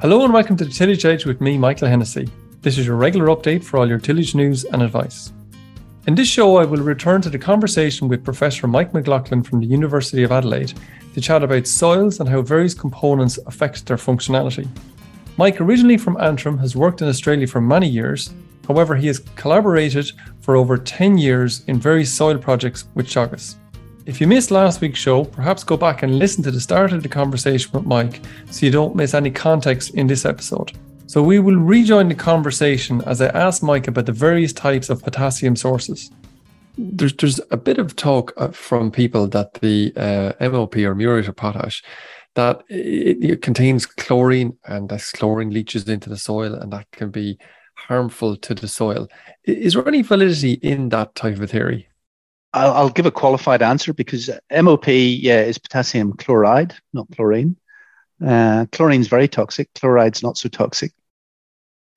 Hello and welcome to the Tillage Edge with me, Michael Hennessy. This is your regular update for all your tillage news and advice. In this show, I will return to the conversation with Professor Mike McLaughlin from the University of Adelaide to chat about soils and how various components affect their functionality. Mike, originally from Antrim, has worked in Australia for many years. However, he has collaborated for over 10 years in various soil projects with Teagasc. If you missed last week's show, perhaps go back and listen to the start of the conversation with Mike so you don't miss any context in this episode. So we will rejoin the conversation as I ask Mike about the various types of potassium sources. There's there's a bit of talk uh, from people that the uh, MOP or muriate of potash that it, it contains chlorine and that chlorine leaches into the soil and that can be harmful to the soil. Is there any validity in that type of theory? I'll, I'll, give a qualified answer because MOP, yeah, is potassium chloride, not chlorine. Uh, chlorine's very toxic. Chloride's not so toxic.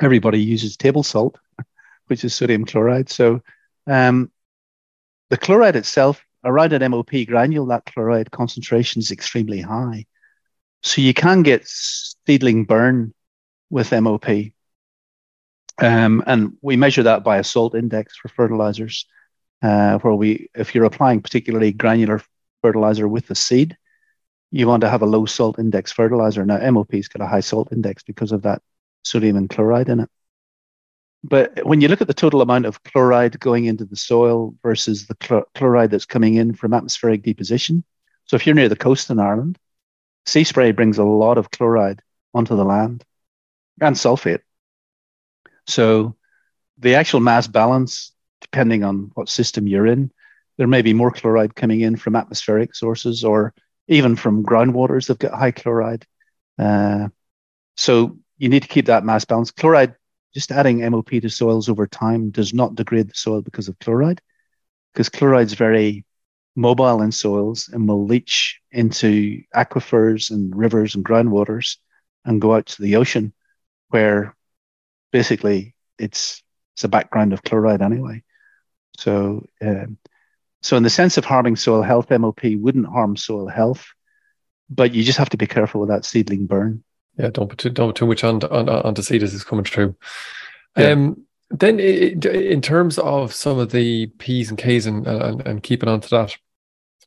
Everybody uses table salt, which is sodium chloride. So um, the chloride itself, around an MOP granule, that chloride concentration is extremely high. So you can get seedling burn with MOP. Um, and we measure that by a salt index for fertilizers uh, where we, if you're applying particularly granular fertilizer with the seed, you want to have a low salt index fertilizer. Now, MOP's got a high salt index because of that sodium and chloride in it. But when you look at the total amount of chloride going into the soil versus the chlor- chloride that's coming in from atmospheric deposition, so if you're near the coast in Ireland, sea spray brings a lot of chloride onto the land and sulfate. So the actual mass balance depending on what system you're in. There may be more chloride coming in from atmospheric sources or even from groundwaters that get high chloride. Uh, so you need to keep that mass balance. Chloride, just adding MOP to soils over time does not degrade the soil because of chloride, because chloride is very mobile in soils and will leach into aquifers and rivers and groundwaters and go out to the ocean where basically it's it's a background of chloride anyway. So, um, so in the sense of harming soil health, MOP wouldn't harm soil health, but you just have to be careful with that seedling burn. Yeah, don't put too, don't put too much on on, on the seed as it's coming through. Yeah. Um, then, in terms of some of the P's and K's and, and, and keeping on to that,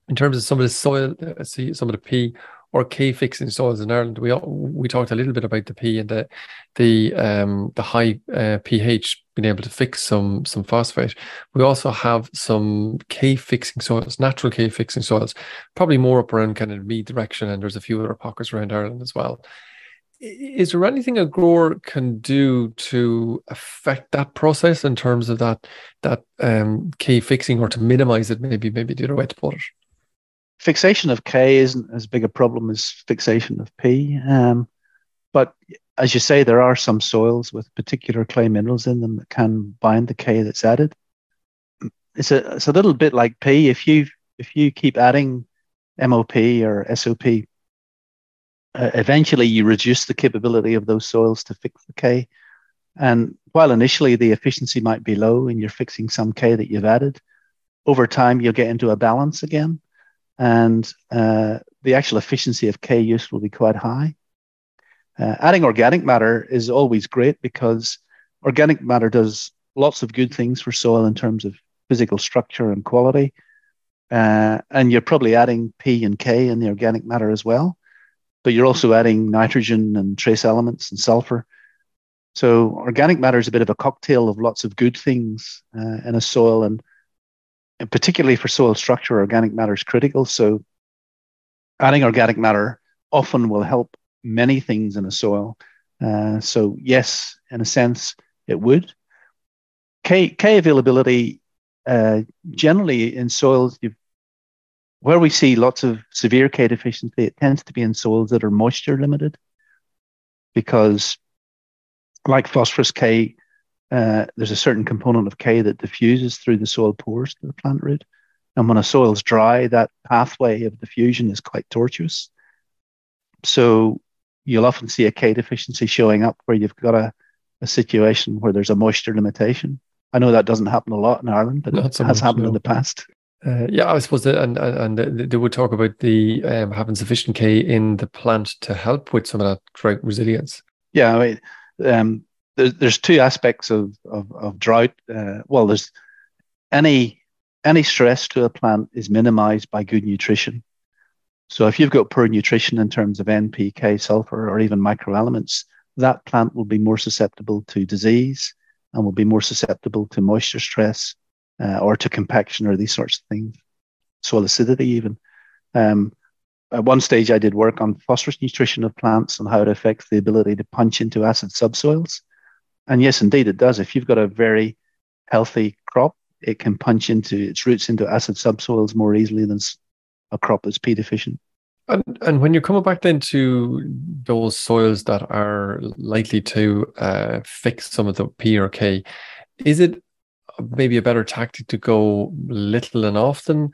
in terms of some of the soil, uh, see some of the P or K fixing soils in Ireland. We we talked a little bit about the P and the the um, the high uh, pH being able to fix some some phosphate. We also have some K fixing soils, natural K fixing soils, probably more up around kind of Meath direction, and there's a few other pockets around Ireland as well. Is there anything a grower can do to affect that process in terms of that that um, K fixing, or to minimize it? Maybe maybe the other way to put it fixation of K isn't as big a problem as fixation of P. Um, but as you say, there are some soils with particular clay minerals in them that can bind the K that's added. It's a it's a little bit like P. If you if you keep adding MOP or SOP, uh, eventually you reduce the capability of those soils to fix the K. And while initially the efficiency might be low and you're fixing some K that you've added, over time you'll get into a balance again and uh, the actual efficiency of K use will be quite high. Uh, adding organic matter is always great because organic matter does lots of good things for soil in terms of physical structure and quality. Uh, and you're probably adding P and K in the organic matter as well, but you're also adding nitrogen and trace elements and sulfur. So organic matter is a bit of a cocktail of lots of good things uh, in a soil, and and particularly for soil structure, organic matter is critical. So adding organic matter often will help many things in a soil. Uh, so yes, in a sense, it would. K, K availability uh, generally in soils, where we see lots of severe K deficiency, it tends to be in soils that are moisture limited because like phosphorus K, uh, there's a certain component of K that diffuses through the soil pores to the plant root. And when a soil's dry, that pathway of diffusion is quite tortuous. So you'll often see a K deficiency showing up where you've got a, a situation where there's a moisture limitation. I know that doesn't happen a lot in Ireland, but Not it so has much, happened no. in the past. Uh, yeah, I suppose, that, and and they would talk about the um, having sufficient K in the plant to help with some of that drought resilience. Yeah, I mean, um, there's, there's two aspects of, of, of drought. Uh, well, there's any any stress to a plant is minimized by good nutrition. So if you've got poor nutrition in terms of NPK, sulfur, or even microelements, that plant will be more susceptible to disease and will be more susceptible to moisture stress uh, or to compaction or these sorts of things, soil acidity even. Um, at one stage, I did work on phosphorus nutrition of plants and how it affects the ability to punch into acid subsoils. And yes, indeed, it does. If you've got a very healthy crop, it can punch into its roots into acid subsoils more easily than a crop that's P deficient. And, and when you're coming back then to those soils that are likely to uh, fix some of the P or K, is it maybe a better tactic to go little and often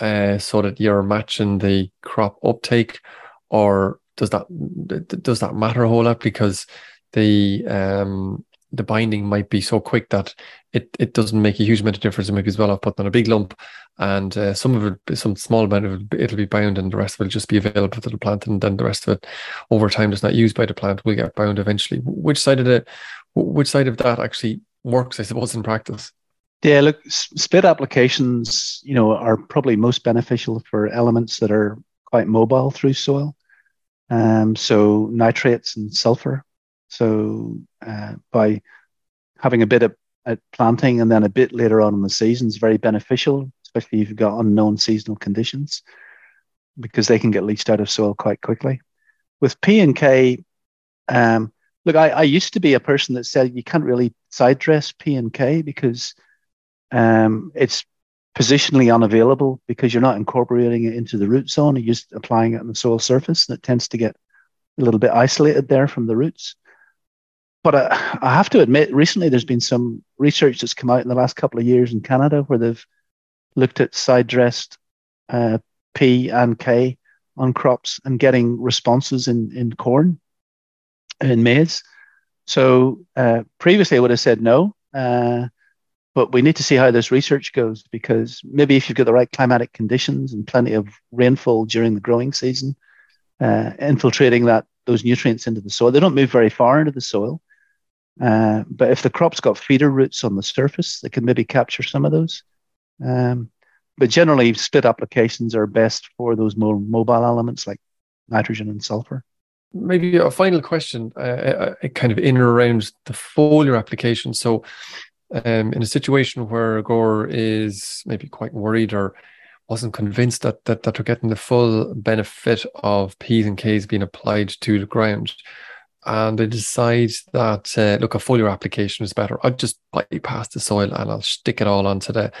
uh, so that you're matching the crop uptake, or does that does that matter a whole lot because the um, the binding might be so quick that it, it doesn't make a huge amount of difference. It might be as well off putting on a big lump, and uh, some of it, some small amount of it, it'll be bound, and the rest of it will just be available to the plant, and then the rest of it, over time, that's not used by the plant, will get bound eventually. Which side of the, which side of that actually works, I suppose, in practice? Yeah, look, split applications, you know, are probably most beneficial for elements that are quite mobile through soil. Um, so nitrates and sulfur so uh, by having a bit of at planting and then a bit later on in the season is very beneficial, especially if you've got unknown seasonal conditions, because they can get leached out of soil quite quickly. With P and K, um, look, I, I, used to be a person that said you can't really side dress P and K because um, it's positionally unavailable because you're not incorporating it into the root zone. You're just applying it on the soil surface, and it tends to get a little bit isolated there from the roots but I, I, have to admit, recently there's been some research that's come out in the last couple of years in Canada where they've looked at side dressed uh, P and K on crops and getting responses in, in corn and maize. So uh, previously I would have said no, uh, but we need to see how this research goes because maybe if you've got the right climatic conditions and plenty of rainfall during the growing season, uh, infiltrating that those nutrients into the soil, they don't move very far into the soil. Uh, but if the crop's got feeder roots on the surface, they can maybe capture some of those. Um, but generally, split applications are best for those more mobile elements like nitrogen and sulfur. Maybe a final question, uh, uh, uh kind of in or around the foliar application. So, um, in a situation where a grower is maybe quite worried or wasn't convinced that, that that they're getting the full benefit of P's and K's being applied to the ground, and I decide that uh, look a foliar application is better. I'll just bypass the soil and I'll stick it all onto the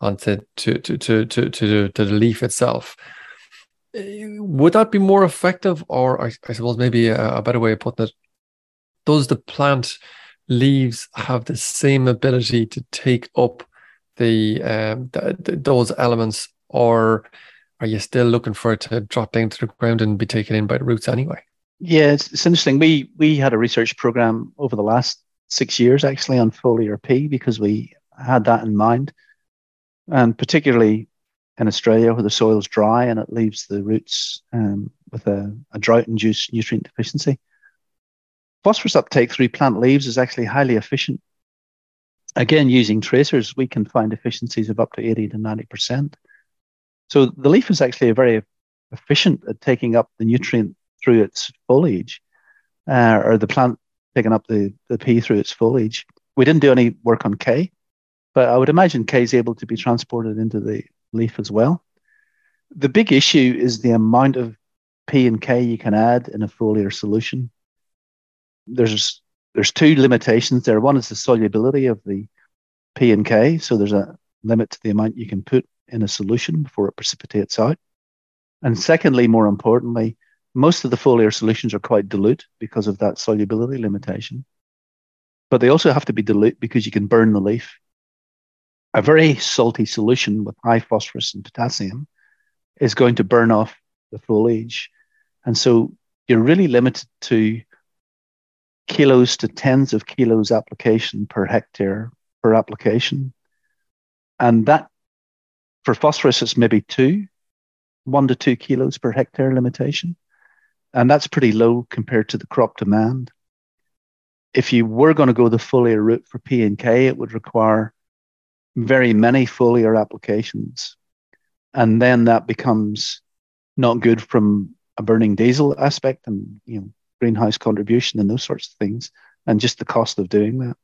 onto to to to to to, to the leaf itself. Uh, would that be more effective, or I, I suppose maybe a, a, better way of putting it? Does the plant leaves have the same ability to take up the, um, the, the those elements, or are you still looking for it to drop down to the ground and be taken in by the roots anyway? Yeah, it's, it's interesting. We we had a research program over the last six years actually on foliar P because we had that in mind, and particularly in Australia where the soil's dry and it leaves the roots um, with a, a drought-induced nutrient deficiency. Phosphorus uptake through plant leaves is actually highly efficient. Again, using tracers, we can find efficiencies of up to 80 to 90%. So the leaf is actually very efficient at taking up the nutrient through its foliage, uh, or the plant picking up the, the P through its foliage. We didn't do any work on K, but I would imagine K is able to be transported into the leaf as well. The big issue is the amount of P and K you can add in a foliar solution. There's there's two limitations there. One is the solubility of the P and K, so there's a limit to the amount you can put in a solution before it precipitates out. And secondly, more importantly, most of the foliar solutions are quite dilute because of that solubility limitation. But they also have to be dilute because you can burn the leaf. A very salty solution with high phosphorus and potassium is going to burn off the foliage. And so you're really limited to kilos to tens of kilos application per hectare per application. And that for phosphorus, it's maybe two, one to two kilos per hectare limitation and that's pretty low compared to the crop demand. if you were going to go the foliar route for P and K, it would require very many foliar applications. And then that becomes not good from a burning diesel aspect and you know greenhouse contribution and those sorts of things, and just the cost of doing that.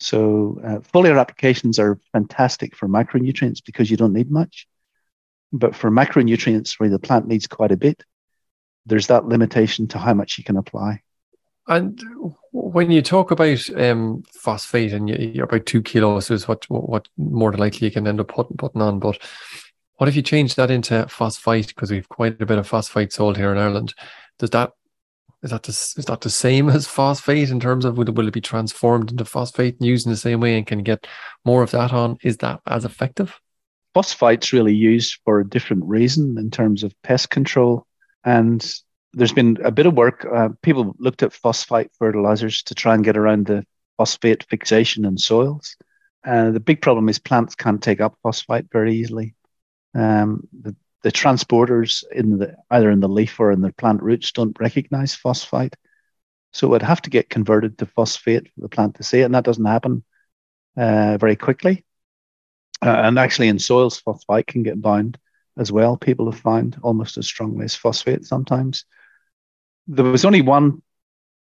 So uh, foliar applications are fantastic for micronutrients because you don't need much. But for macronutrients where the plant needs quite a bit, there's that limitation to how much you can apply. And when you talk about um, phosphate and you, are about two kilos is what, what more than likely you can end up putting, putting on. But what if you change that into phosphite Because we've quite a bit of phosphite sold here in Ireland. Does that is that the, is that the same as phosphate in terms of will, will it be transformed into phosphate and used in the same way and can get more of that on? Is that as effective? Phosphite's really used for a different reason in terms of pest control. And there's been a bit of work. Uh, people looked at phosphite fertilizers to try and get around the phosphate fixation in soils. Uh, the big problem is plants can't take up phosphite very easily. Um, the, the transporters in the either in the leaf or in the plant roots don't recognize phosphite, so it would have to get converted to phosphate for the plant to see it, and that doesn't happen uh, very quickly. Uh, and actually, in soils, phosphite can get bound as well. People have found almost as strongly as phosphate sometimes. There was only one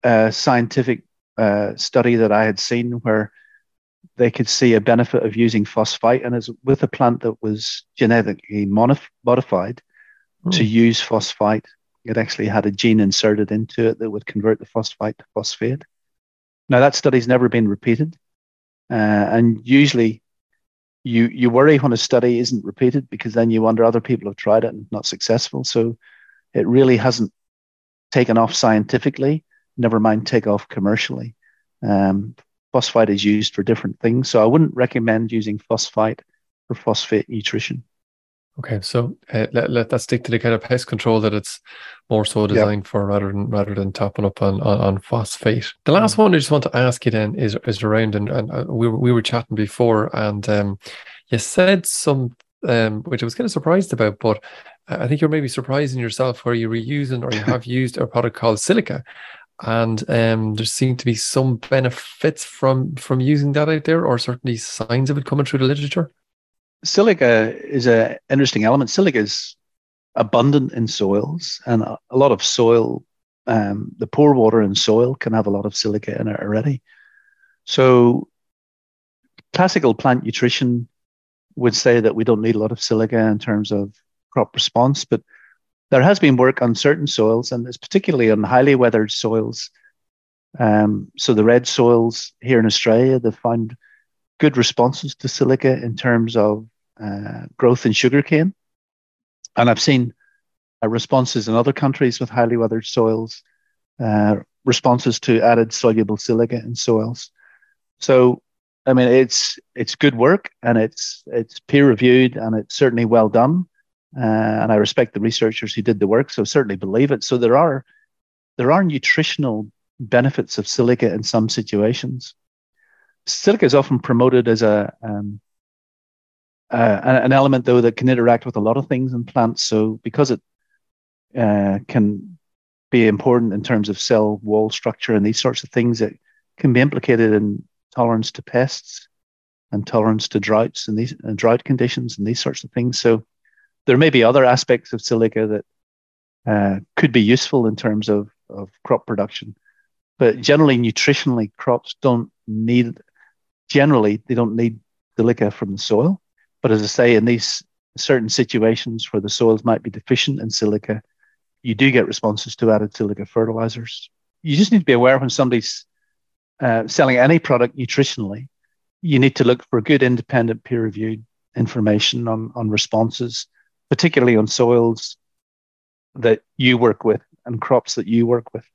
uh, scientific uh, study that I had seen where they could see a benefit of using phosphite, and it's with a plant that was genetically modified mm. to use phosphite. It actually had a gene inserted into it that would convert the phosphite to phosphate. Now that study's never been repeated, uh, and usually you you worry when a study isn't repeated because then you wonder other people have tried it and not successful. So it really hasn't taken off scientifically. Never mind take off commercially. Um, phosphite is used for different things, so I wouldn't recommend using phosphite for phosphate nutrition. Okay, so uh, let, let that stick to the kind of pest control that it's more so designed yep. for rather than rather than topping up on, on, on phosphate. The last mm. one I just want to ask you then is is around and, and uh, we were, we were chatting before and um, you said some um, which I was kind of surprised about, but I think you're maybe surprising yourself where you're reusing or you have used a product called silica, and um, there seem to be some benefits from from using that out there, or certainly signs of it coming through the literature silica is an interesting element. Silica is abundant in soils, and a, a lot of soil, um, the pore water in soil can have a lot of silica in it already. So, classical plant nutrition would say that we don't need a lot of silica in terms of crop response, but there has been work on certain soils, and it's particularly on highly weathered soils. Um, so the red soils here in Australia, they've found good responses to silica in terms of uh, growth in sugarcane. And I've seen uh, responses in other countries with highly weathered soils, uh, responses to added soluble silica in soils. So, I mean, it's it's good work and it's it's peer reviewed and it's certainly well done. Uh, and I respect the researchers who did the work, so certainly believe it. So there are there are nutritional benefits of silica in some situations. Silica is often promoted as a um, uh, an element though that can interact with a lot of things in plants. So because it uh, can be important in terms of cell wall structure and these sorts of things, it can be implicated in tolerance to pests and tolerance to droughts and these uh, drought conditions and these sorts of things. So there may be other aspects of silica that uh, could be useful in terms of, of crop production. But generally, nutritionally, crops don't need, generally, they don't need silica from the soil. But as I say, in these certain situations where the soils might be deficient in silica, you do get responses to added silica fertilizers. You just need to be aware when somebody's uh, selling any product nutritionally, you need to look for good independent peer reviewed information on, on responses, particularly on soils that you work with and crops that you work with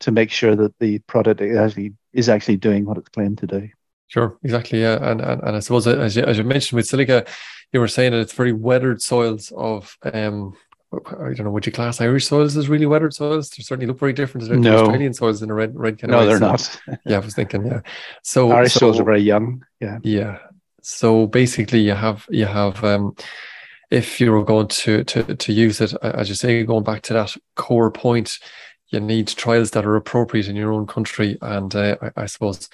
to make sure that the product actually is actually doing what it's claimed to do. Sure, exactly. Yeah, and and, and I suppose as you, as you mentioned with silica, you were saying that it's very weathered soils of um I don't know, would you class Irish soils as really weathered soils? They certainly look very different to no. Australian soils in a red red kind of No, they're not. yeah, I was thinking, yeah. So Irish so, soils are very young. Yeah. Yeah. So basically you have you have um if you were going to to to use it, as you say, going back to that core point, you need trials that are appropriate in your own country, and uh, I, I, suppose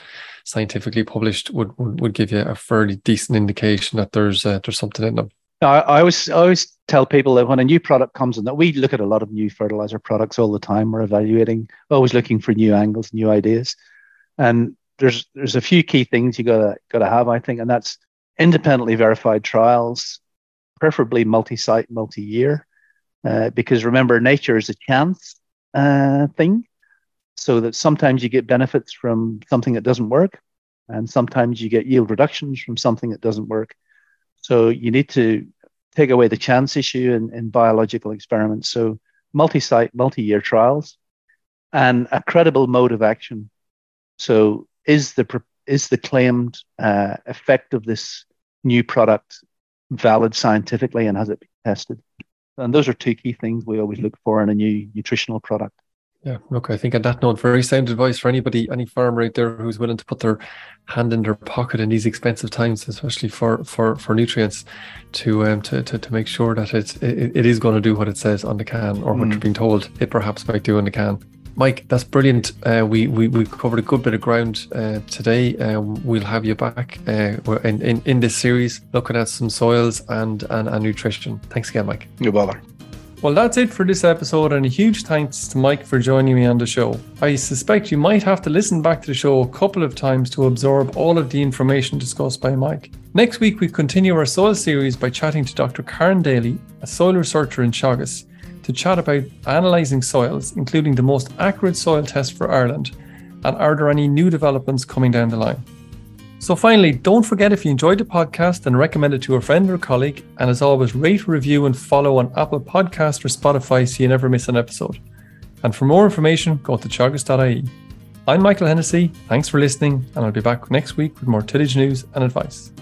scientifically published would, would, would give you a fairly decent indication that there's uh, there's something in them. I, I always I always tell people that when a new product comes in, that we look at a lot of new fertilizer products all the time. We're evaluating, always looking for new angles, new ideas, and there's there's a few key things you gotta gotta have, I think, and that's independently verified trials, preferably multi-site, multi-year, uh, because remember, nature is a chance uh, thing, so that sometimes you get benefits from something that doesn't work, and sometimes you get yield reductions from something that doesn't work. So you need to take away the chance issue in, in biological experiments. So multi-site, multi-year trials, and a credible mode of action. So is the is the claimed uh, effect of this new product valid scientifically, and has it been tested? And those are two key things we always look for in a new nutritional product. Yeah, look, I think on that note, very sound advice for anybody, any farmer out there who's willing to put their hand in their pocket in these expensive times, especially for for for nutrients, to um to to, to make sure that it's it, it is going to do what it says on the can or what mm. you're being told it perhaps might do on the can. Mike, that's brilliant. Uh, we, we we covered a good bit of ground uh, today. Uh, we'll have you back uh, in, in in this series, looking at some soils and, and and nutrition. Thanks again, Mike. No bother. Well, that's it for this episode, and a huge thanks to Mike for joining me on the show. I suspect you might have to listen back to the show a couple of times to absorb all of the information discussed by Mike. Next week, we continue our soil series by chatting to Dr. Karen Daly, a soil researcher in Teagasc, to chat about analysing soils, including the most accurate soil test for Ireland, and are there any new developments coming down the line. So, finally, don't forget if you enjoyed the podcast and recommend it to a friend or colleague. And as always, rate, review, and follow on Apple Podcast or Spotify so you never miss an episode. And for more information, go to teagasc.ie. I'm Michael Hennessy. Thanks for listening, and I'll be back next week with more tillage news and advice.